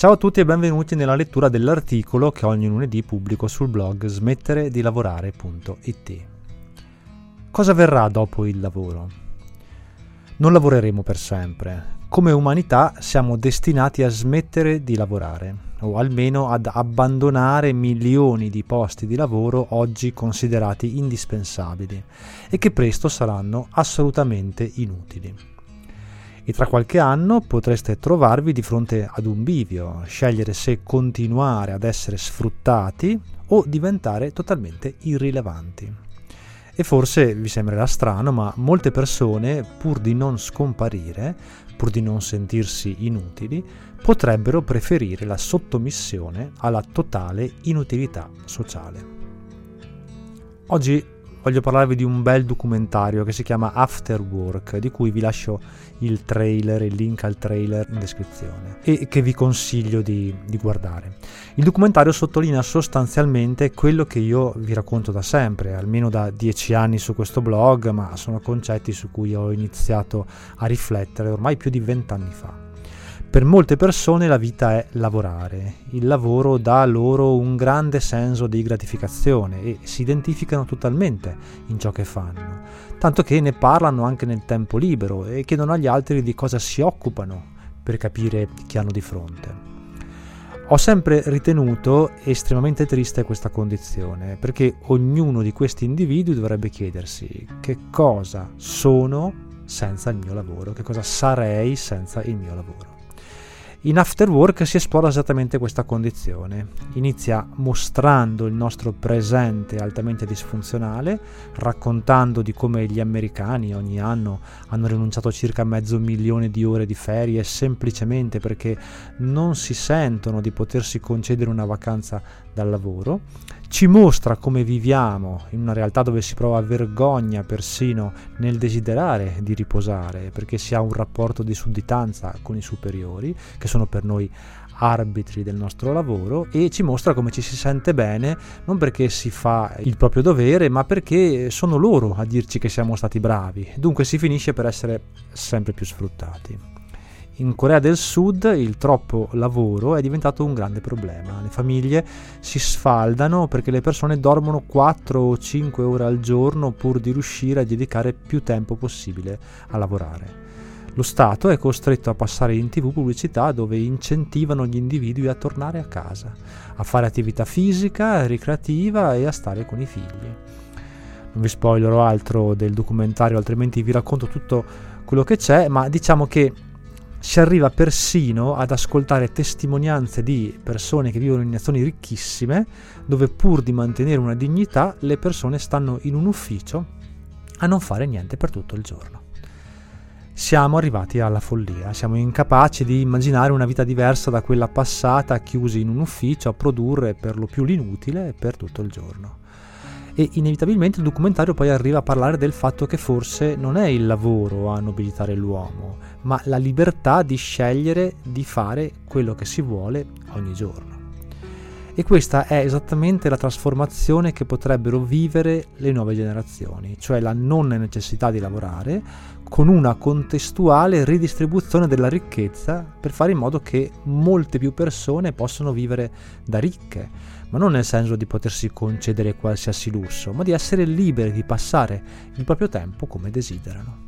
Ciao a tutti e benvenuti nella lettura dell'articolo che ogni lunedì pubblico sul blog smettere di lavorare.it. Cosa verrà dopo il lavoro? Non lavoreremo per sempre. Come umanità siamo destinati a smettere di lavorare o almeno ad abbandonare milioni di posti di lavoro oggi considerati indispensabili e che presto saranno assolutamente inutili. E tra qualche anno potreste trovarvi di fronte ad un bivio, scegliere se continuare ad essere sfruttati o diventare totalmente irrilevanti. E forse vi sembrerà strano, ma molte persone, pur di non scomparire, pur di non sentirsi inutili, potrebbero preferire la sottomissione alla totale inutilità sociale. Oggi voglio parlarvi di un bel documentario che si chiama After Work, di cui vi lascio il trailer, il link al trailer in descrizione e che vi consiglio di, di guardare. Il documentario sottolinea sostanzialmente quello che io vi racconto da sempre, almeno da dieci anni su questo blog, ma sono concetti su cui ho iniziato a riflettere ormai più di vent'anni fa. Per molte persone la vita è lavorare, il lavoro dà loro un grande senso di gratificazione e si identificano totalmente in ciò che fanno, tanto che ne parlano anche nel tempo libero e chiedono agli altri di cosa si occupano per capire chi hanno di fronte. Ho sempre ritenuto estremamente triste questa condizione, perché ognuno di questi individui dovrebbe chiedersi che cosa sono senza il mio lavoro, che cosa sarei senza il mio lavoro. In Afterwork si esplora esattamente questa condizione. Inizia mostrando il nostro presente altamente disfunzionale, raccontando di come gli americani ogni anno hanno rinunciato circa mezzo milione di ore di ferie semplicemente perché non si sentono di potersi concedere una vacanza dal lavoro ci mostra come viviamo in una realtà dove si prova vergogna persino nel desiderare di riposare, perché si ha un rapporto di sudditanza con i superiori, che sono per noi arbitri del nostro lavoro e ci mostra come ci si sente bene non perché si fa il proprio dovere ma perché sono loro a dirci che siamo stati bravi dunque si finisce per essere sempre più sfruttati in Corea del Sud il troppo lavoro è diventato un grande problema. Le famiglie si sfaldano perché le persone dormono 4 o 5 ore al giorno pur di riuscire a dedicare più tempo possibile a lavorare. Lo Stato è costretto a passare in tv pubblicità dove incentivano gli individui a tornare a casa, a fare attività fisica, ricreativa e a stare con i figli. Non vi spoilerò altro del documentario, altrimenti vi racconto tutto quello che c'è, ma diciamo che si arriva persino ad ascoltare testimonianze di persone che vivono in nazioni ricchissime, dove pur di mantenere una dignità le persone stanno in un ufficio a non fare niente per tutto il giorno. Siamo arrivati alla follia, siamo incapaci di immaginare una vita diversa da quella passata chiusi in un ufficio a produrre per lo più l'inutile per tutto il giorno e inevitabilmente il documentario poi arriva a parlare del fatto che forse non è il lavoro a nobilitare l'uomo, ma la libertà di scegliere di fare quello che si vuole ogni giorno. E questa è esattamente la trasformazione che potrebbero vivere le nuove generazioni, cioè la non necessità di lavorare con una contestuale ridistribuzione della ricchezza per fare in modo che molte più persone possano vivere da ricche, ma non nel senso di potersi concedere qualsiasi lusso, ma di essere liberi di passare il proprio tempo come desiderano.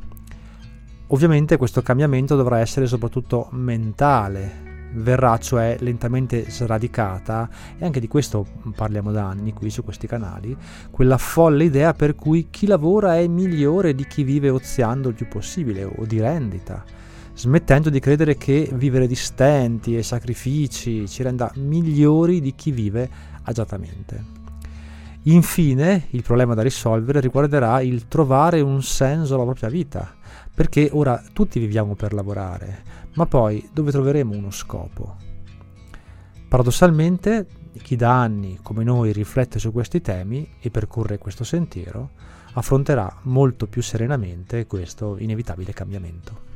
Ovviamente questo cambiamento dovrà essere soprattutto mentale, verrà cioè lentamente sradicata, e anche di questo parliamo da anni qui su questi canali, quella folle idea per cui chi lavora è migliore di chi vive oziando il più possibile o di rendita, smettendo di credere che vivere di stenti e sacrifici ci renda migliori di chi vive agiatamente. Infine, il problema da risolvere riguarderà il trovare un senso alla propria vita, perché ora tutti viviamo per lavorare, ma poi dove troveremo uno scopo? Paradossalmente, chi da anni come noi riflette su questi temi e percorre questo sentiero, affronterà molto più serenamente questo inevitabile cambiamento.